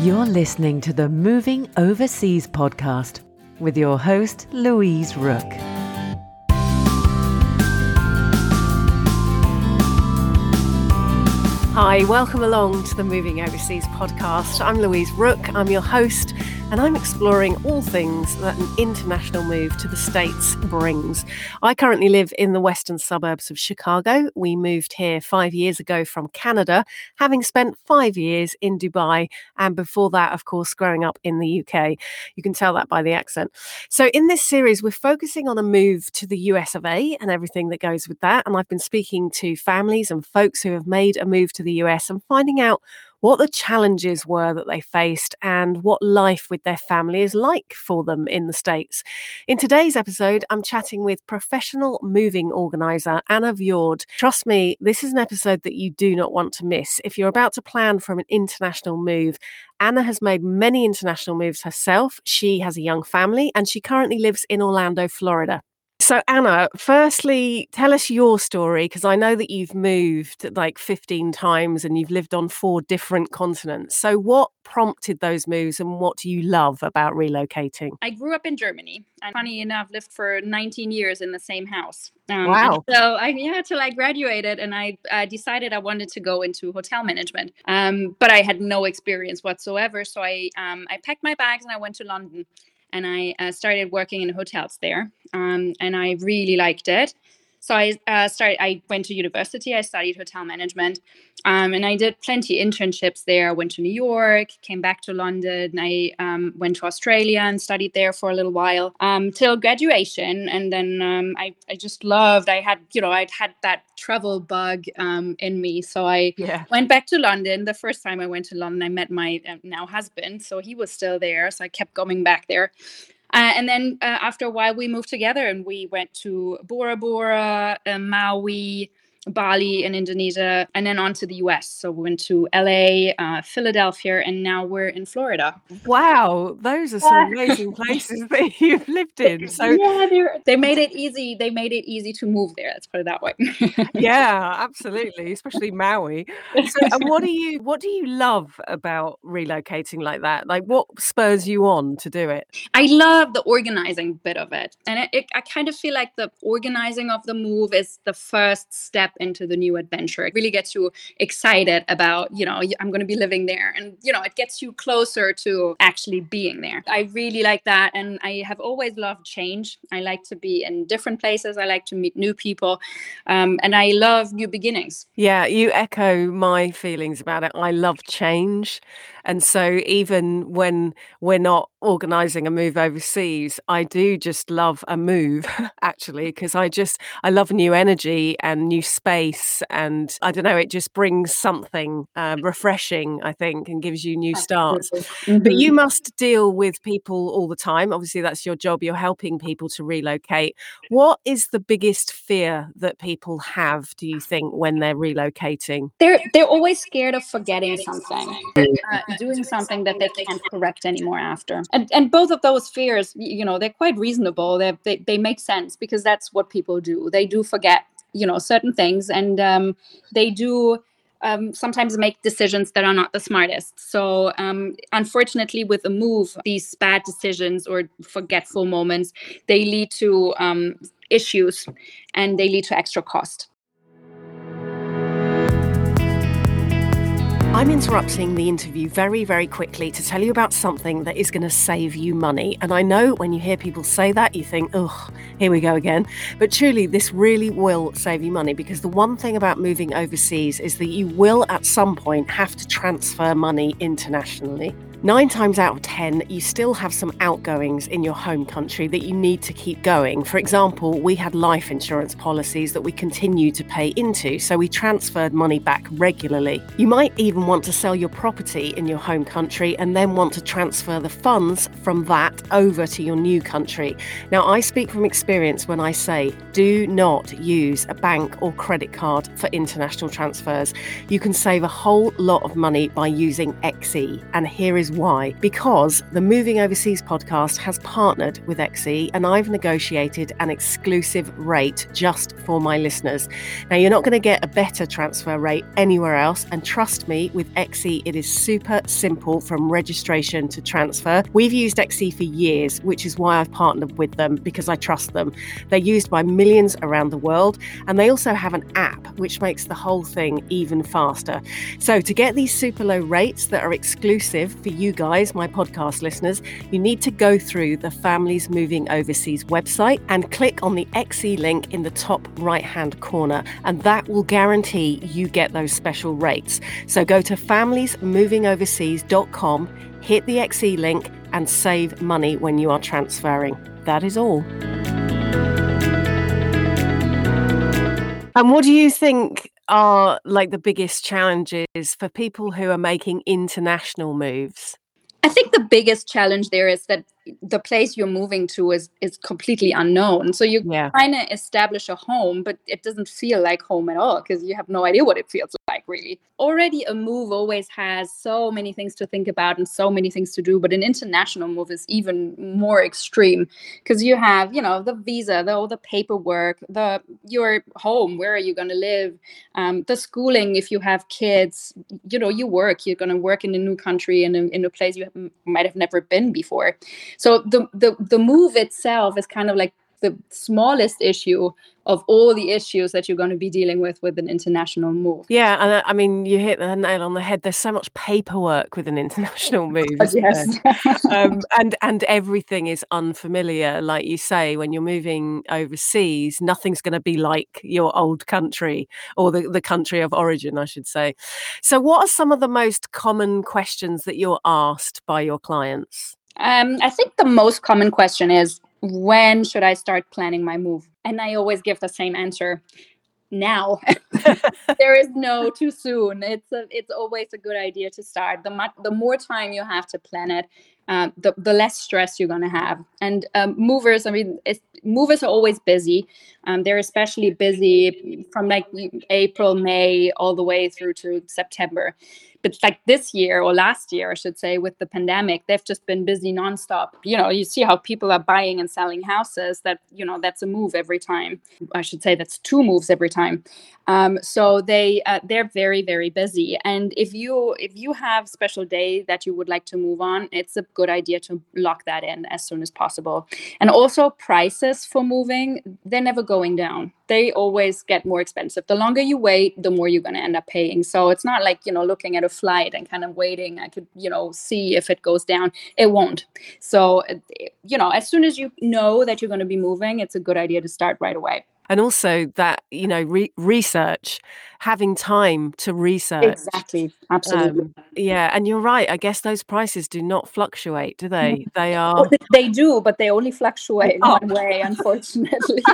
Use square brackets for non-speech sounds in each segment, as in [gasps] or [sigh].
You're listening to the Moving Overseas podcast with your host, Louise Rook. Hi, welcome along to the Moving Overseas podcast. I'm Louise Rook, I'm your host, and I'm exploring all things that an international move to the States brings. I currently live in the western suburbs of Chicago. We moved here five years ago from Canada, having spent five years in Dubai, and before that, of course, growing up in the UK. You can tell that by the accent. So, in this series, we're focusing on a move to the US of A and everything that goes with that. And I've been speaking to families and folks who have made a move to the US and finding out what the challenges were that they faced and what life with their family is like for them in the States. In today's episode, I'm chatting with professional moving organizer Anna Viaud. Trust me, this is an episode that you do not want to miss. If you're about to plan for an international move, Anna has made many international moves herself. She has a young family and she currently lives in Orlando, Florida. So, Anna, firstly, tell us your story because I know that you've moved like 15 times and you've lived on four different continents. So, what prompted those moves and what do you love about relocating? I grew up in Germany and funny enough, lived for 19 years in the same house. Um, [laughs] wow. So, I, yeah, till I graduated and I, I decided I wanted to go into hotel management. Um, but I had no experience whatsoever. So, I, um, I packed my bags and I went to London and I uh, started working in hotels there. Um, and I really liked it. So I uh, started. I went to university. I studied hotel management, um, and I did plenty internships there. I went to New York, came back to London. I um, went to Australia and studied there for a little while um, till graduation. And then um, I, I just loved. I had, you know, I'd had that travel bug um, in me. So I Yeah. went back to London. The first time I went to London, I met my uh, now husband. So he was still there. So I kept going back there. Uh, and then uh, after a while, we moved together and we went to Bora Bora, uh, Maui, Bali in Indonesia, and then on to the US. So we went to LA, uh, Philadelphia, and now we're in Florida. Wow, those are some amazing [laughs] places [laughs] that you've lived in. So, yeah, they made it easy. They made it easy to move there. Let's put it that way. [laughs] yeah, absolutely, especially Maui. So, and what do you what do you love about relocating like that? Like, what spurs you on to do it? I love the organizing bit of it. And it, it, I kind of feel like the organizing of the move is the first step into the new adventure. It really gets you excited about, you know, I'm going to be living there. And, you know, it gets you closer to actually being there. I really like that. And I have always loved change. I like to be in different places, I like to meet new people. Um, and I love new beginnings. Yeah, you echo my feelings about it. I love change. And so even when we're not organizing a move overseas, I do just love a move [laughs] actually because I just I love new energy and new space and I don't know it just brings something uh, refreshing I think and gives you new starts. But Mhm. you must deal with people all the time. Obviously that's your job. You're helping people to relocate. What is the biggest fear that people have do you think when they're relocating? they're they're always scared of forgetting something uh, doing something that they can't correct anymore after and and both of those fears you know they're quite reasonable they they, they make sense because that's what people do they do forget you know certain things and um, they do um, sometimes make decisions that are not the smartest. So, um, unfortunately, with a move, these bad decisions or forgetful moments, they lead to um, issues and they lead to extra cost. I'm interrupting the interview very, very quickly to tell you about something that is going to save you money. And I know when you hear people say that, you think, oh, here we go again. But truly, this really will save you money because the one thing about moving overseas is that you will at some point have to transfer money internationally. Nine times out of 10, you still have some outgoings in your home country that you need to keep going. For example, we had life insurance policies that we continue to pay into, so we transferred money back regularly. You might even want to sell your property in your home country and then want to transfer the funds from that over to your new country. Now, I speak from experience when I say do not use a bank or credit card for international transfers. You can save a whole lot of money by using XE, and here is why. Because the Moving Overseas podcast has partnered with XE and I've negotiated an exclusive rate just for my listeners. Now, you're not going to get a better transfer rate anywhere else. And trust me, with XE, it is super simple from registration to transfer. We've used XE for years, which is why I've partnered with them because I trust them. They're used by millions around the world, and they also have an app which makes the whole thing even faster. So, to get these super low rates that are exclusive for you guys, my podcast listeners, you need to go through the Families Moving Overseas website and click on the XE link in the top right hand corner, and that will guarantee you get those special rates. So, go to familiesmovingoverseas.com, hit the XE link, and save money when you are transferring. That is all. And what do you think are like the biggest challenges for people who are making international moves? I think the biggest challenge there is that the place you're moving to is is completely unknown. So you yeah. kind of establish a home, but it doesn't feel like home at all because you have no idea what it feels really. Already a move always has so many things to think about and so many things to do, but an international move is even more extreme because you have, you know, the visa, the, all the paperwork, the your home, where are you going to live, um, the schooling if you have kids, you know, you work, you're going to work in a new country in a, in a place you might have never been before. So the the the move itself is kind of like the smallest issue of all the issues that you're going to be dealing with with an international move. Yeah, and uh, I mean, you hit the nail on the head. There's so much paperwork with an [laughs] international move, [laughs] yes, um, [laughs] and and everything is unfamiliar. Like you say, when you're moving overseas, nothing's going to be like your old country or the the country of origin, I should say. So, what are some of the most common questions that you're asked by your clients? Um, I think the most common question is when should I start planning my move? And I always give the same answer now. [laughs] there is no too soon. It's a, it's always a good idea to start. The the more time you have to plan it, uh, the the less stress you're gonna have. And um, movers, I mean, movers are always busy. Um, they're especially busy from like April, May, all the way through to September but like this year or last year, I should say, with the pandemic, they've just been busy nonstop. You know, you see how people are buying and selling houses. That you know, that's a move every time. I should say that's two moves every time. Um, so they uh, they're very very busy. And if you if you have special day that you would like to move on, it's a good idea to lock that in as soon as possible. And also prices for moving, they're never going down they always get more expensive. The longer you wait, the more you're going to end up paying. So it's not like, you know, looking at a flight and kind of waiting. I could, you know, see if it goes down. It won't. So, you know, as soon as you know that you're going to be moving, it's a good idea to start right away and also that you know re- research having time to research exactly. Absolutely. um, yeah and you're right i guess those prices do not fluctuate do they? [laughs] They are they do but they only fluctuate oh. one way unfortunately. [laughs]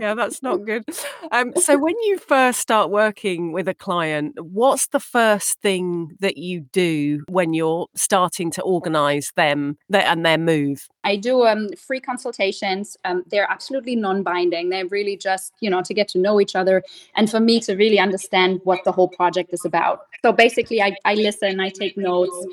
Yeah that's not good. Um, so when you first start working with a client what's the first thing that you do when you're starting to organize them and their move I do um, free consultations. Um, they're absolutely non-binding. They're really just, you know, to get to know each other and for me to really understand what the whole project is about. So basically, I, I listen, I take notes.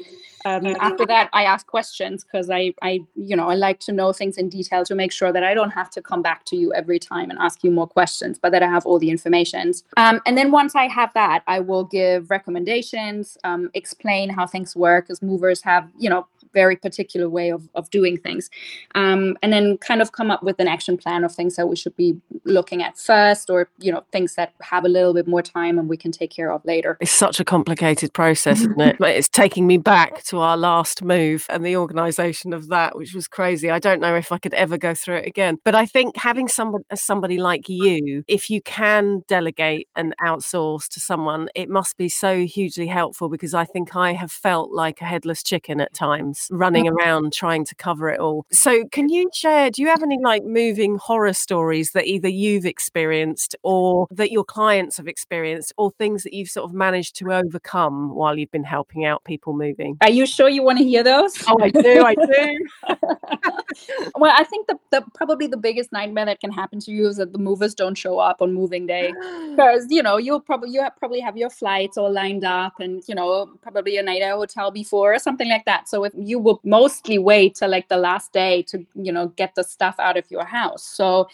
Um, after that, I ask questions because I, I, you know, I like to know things in detail to make sure that I don't have to come back to you every time and ask you more questions, but that I have all the information. Um, and then once I have that, I will give recommendations, um, explain how things work, as movers have, you know, very particular way of, of doing things um, and then kind of come up with an action plan of things that we should be looking at first or you know things that have a little bit more time and we can take care of later. It's such a complicated process isn't [laughs] it? It's taking me back to our last move and the organization of that which was crazy. I don't know if i could ever go through it again. But i think having somebody somebody like you if you can delegate and outsource to someone it must be so hugely helpful because i think i have felt like a headless chicken at times times running mm. around trying to cover it all. So, can you share? Do you have any like moving horror stories that either you've experienced or that your clients have experienced, or things that you've sort of managed to overcome while you've been helping out people moving? Are you sure you want to hear those? Oh, I do. I do. [laughs] well, I think the, the probably the biggest nightmare that can happen to you is that the movers don't show up on moving day [gasps] because you know you'll probably you have, probably have your flights all lined up and you know probably a night at a hotel before or something like that. So if you will mostly wait till like the last day to you know get the stuff out of your house. So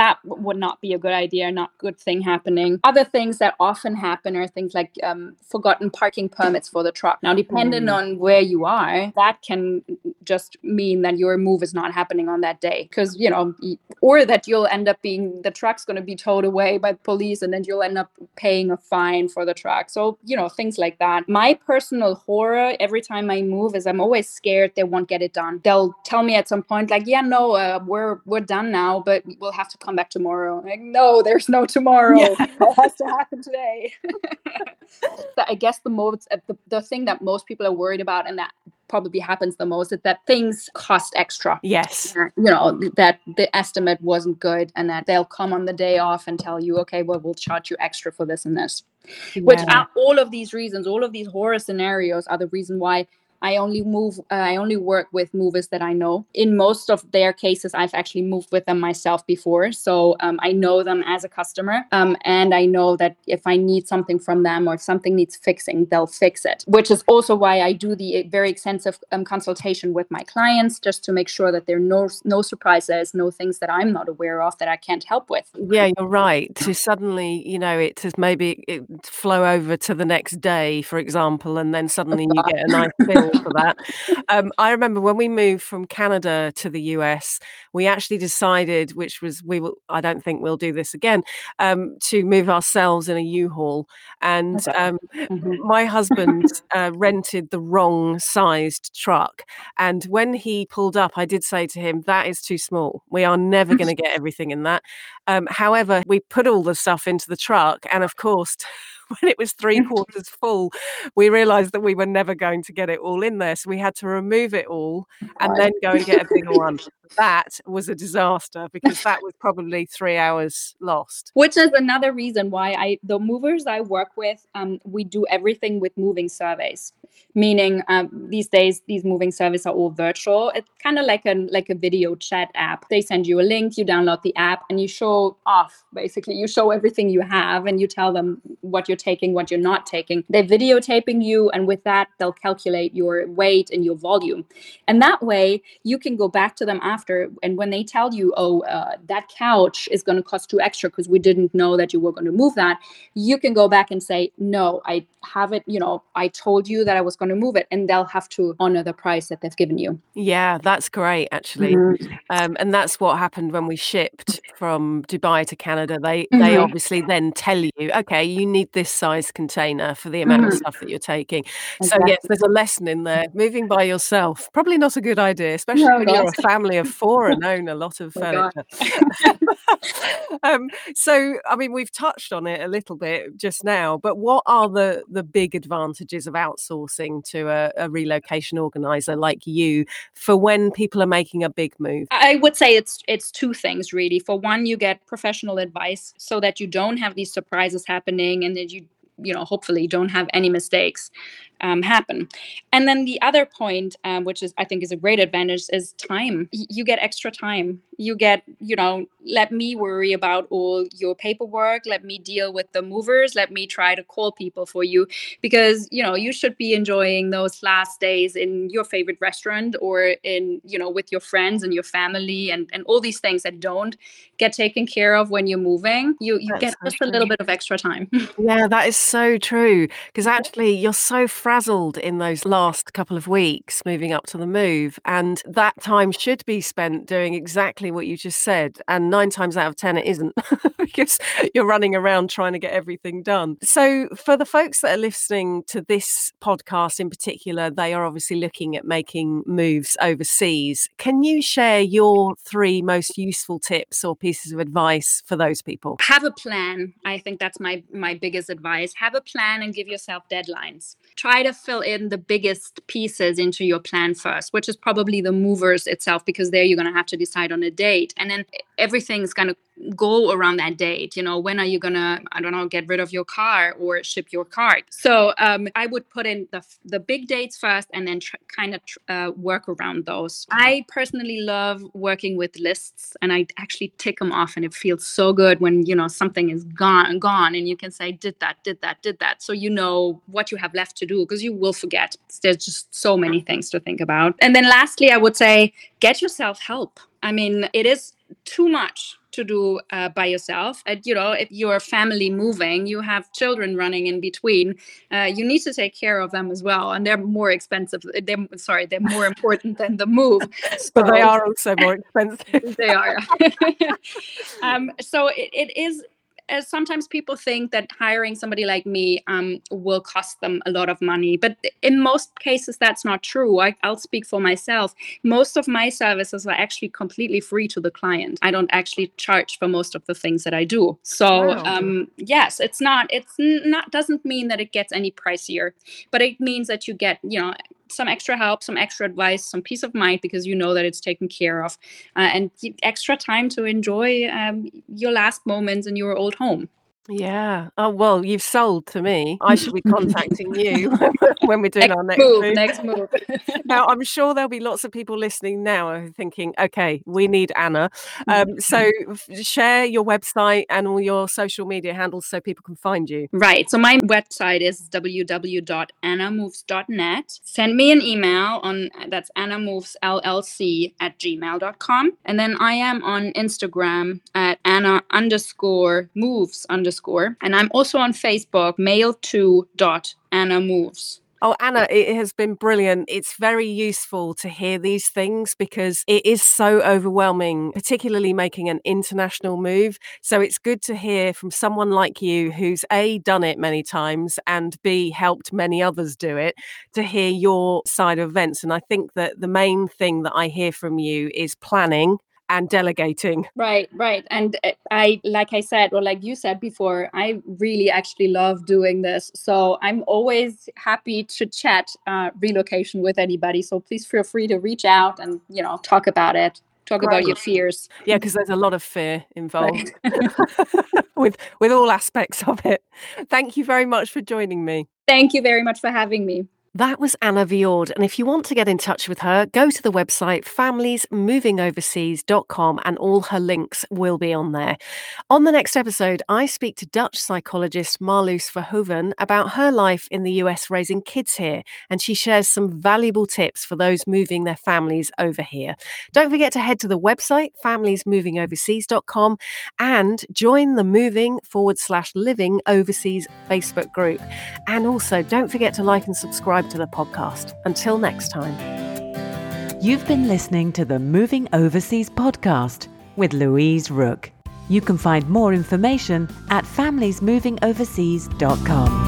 that would not be a good idea, not good thing happening. Other things that often happen are things like um, forgotten parking permits for the truck. Now, depending mm. on where you are, that can just mean that your move is not happening on that day because, you know, or that you'll end up being the truck's going to be towed away by the police and then you'll end up paying a fine for the truck. So, you know, things like that. My personal horror every time I move is I'm always scared they won't get it done. They'll tell me at some point, like, yeah, no, uh, we're, we're done now, but we'll have to come come back tomorrow. like, no, there's no tomorrow. Yeah. it has to happen today. [laughs] so I guess the most uh, the, the thing that most people are worried about and that probably happens the most is that things cost extra. Yes. You know, that the estimate wasn't good and that they'll come on the day off and tell you, okay, well, we'll charge you extra for this and this. Yeah. Which are all of these reasons, all of these horror scenarios are the reason why I only move, uh, I only work with movers that I know. In most of their cases, I've actually moved with them myself before. So um, I know them as a customer. Um, and I know that if I need something from them or if something needs fixing, they'll fix it, which is also why I do the very extensive um, consultation with my clients just to make sure that there are no, no surprises, no things that I'm not aware of that I can't help with. Yeah, you're right. To suddenly, you know, it has maybe it flow over to the next day, for example, and then suddenly you get a nice [laughs] bill for that. Um, I remember when we moved from Canada to the US, we actually decided, which was we will, I don't think we'll do this again, um, to move ourselves in a U-Haul. And um, mm-hmm. my husband [laughs] uh, rented the wrong sized truck. And when he pulled up, I did say to him, "That is too small. We are never going [laughs] to get everything in that." Um, however, we put all the stuff into the truck, and of course [laughs] when it was three quarters full, we realized that we were never going to get it all in there. So we had to remove it all and then go and get a bigger one. That was a disaster because that [laughs] was probably three hours lost. Which is another reason why I, the movers I work with, um, we do everything with moving surveys meaning um, these days these moving services are all virtual. It's kind of like a like a video chat app. They send you a link you download the app and you show off basically. You show everything you have and you tell them what you're taking what you're not taking. They're videotaping you and with that they'll calculate your weight and your volume. And that way you can go back to them after and when they tell you oh uh, that couch is going to cost two extra because we didn't know that you were going to move that you can go back and say no i haven't you know i told you that i was going to move it and they'll have to honor the price that they've given you yeah that's great actually mm-hmm. um, and that's what happened when we shipped from dubai to canada they mm-hmm. they obviously then tell you okay you need this size container for the amount mm-hmm. of stuff that you're taking exactly. so yes there's a lesson in there moving by yourself probably not a good idea especially no, when you're a family of four and [laughs] own a lot of oh, furniture [laughs] um, so i mean we've touched on it a little bit just now but what are the the big advantages of outsourcing to a, a relocation organizer like you for when people are making a big move? I would say it's it's two things really. For one, you get professional advice so that you don't have these surprises happening and that you you know hopefully don't have any mistakes um, happen. And then the other point, um, which is I think is a great advantage, is time. You get extra time. You get, you know, let me worry about all your paperwork. Let me deal with the movers. Let me try to call people for you because you know you should be enjoying those last days in your favorite restaurant or in you know with your friends and your family and and all these things that don't get taken care of when you're moving. You you That's get so just true. a little bit of extra time. [laughs] yeah, that is so true because actually you're so frazzled in those last couple of weeks moving up to the move. And that time should be spent doing exactly what you just said. And nine times out of 10, it isn't [laughs] because you're running around trying to get everything done. So, for the folks that are listening to this podcast in particular, they are obviously looking at making moves overseas. Can you share your three most useful tips or pieces of advice for those people? Have a plan. I think that's my, my biggest advice. Have a plan and give yourself deadlines. Try try to fill in the biggest pieces into your plan first, which is probably the movers itself, because there you're going to have to decide on a date. And then everything's going to go around that date you know when are you gonna i don't know get rid of your car or ship your car so um, i would put in the, the big dates first and then tr- kind of tr- uh, work around those. I personally love working with lists and i actually tick them off and it feels so good when you know something is gone gone and you can say did that did that did that. So you know what you have left to do because you will forget. There's just so many things to think about. And then lastly i would say get yourself help. I mean it is too much to do uh, by yourself. And, you know, if you're family moving, you have children running in between, uh, you need to take care of them as well. And they're more expensive. They're, sorry, they're more important than the move. So, [laughs] but they are also more expensive. [laughs] they are. [laughs] um, so it, it is uh, sometimes people think that hiring somebody like me um, will cost them a lot of money, but in most cases that's not true. I, will speak for myself. Most of my services are actually completely free to the client. I don't actually charge for most of the things that I do. So wow. um, yes, it's not. It's not. Doesn't mean that it gets any pricier, but it means that you get you know some extra help, some extra advice, some peace of mind because you know that it's taken care of, uh, and extra time to enjoy um, your last moments in your old home. Yeah. Oh well, you've sold to me. I should be contacting you [laughs] when we're doing next our next move. move. Next move. [laughs] now, I'm sure there'll be lots of people listening now who are thinking, okay, we need Anna. Um, [laughs] so share your website and all your social media handles so people can find you. Right. So my website is www.annamoves.net. Send me an email on that's annamovesllc at gmail.com. And then I am on Instagram at anna underscore moves underscore. And I'm also on Facebook, mail2 dot Anna Moves. Oh, Anna, it has been brilliant. It's very useful to hear these things because it is so overwhelming, particularly making an international move. So it's good to hear from someone like you who's A, done it many times and B, helped many others do it to hear your side of events. And I think that the main thing that I hear from you is planning and delegating. Right, right. And uh, I, like I said, or like you said before, I really actually love doing this. So I'm always happy to chat uh, relocation with anybody. So please feel free to reach out and, you know, talk about it. Talk right. about your fears. Yeah, because there's a lot of fear involved [laughs] right. [laughs] with with all aspects of it. Thank you very much for joining me. Thank you very much for having me. That was Anna Viaud. And if you want to get in touch with her, go to the website familiesmovingoverseas.com and all her links will be on there. On the next episode, I speak to Dutch psychologist Marloes Verhoeven about her life in the US raising kids here. And she shares some valuable tips for those moving their families over here. Don't forget to head to the website familiesmovingoverseas.com and join the moving forward slash living overseas Facebook group. And also don't forget to like and subscribe subscribe to the podcast. Until next time. You've been listening to the Moving Overseas podcast with Louise Rook. You can find more information at familiesmovingoverseas.com.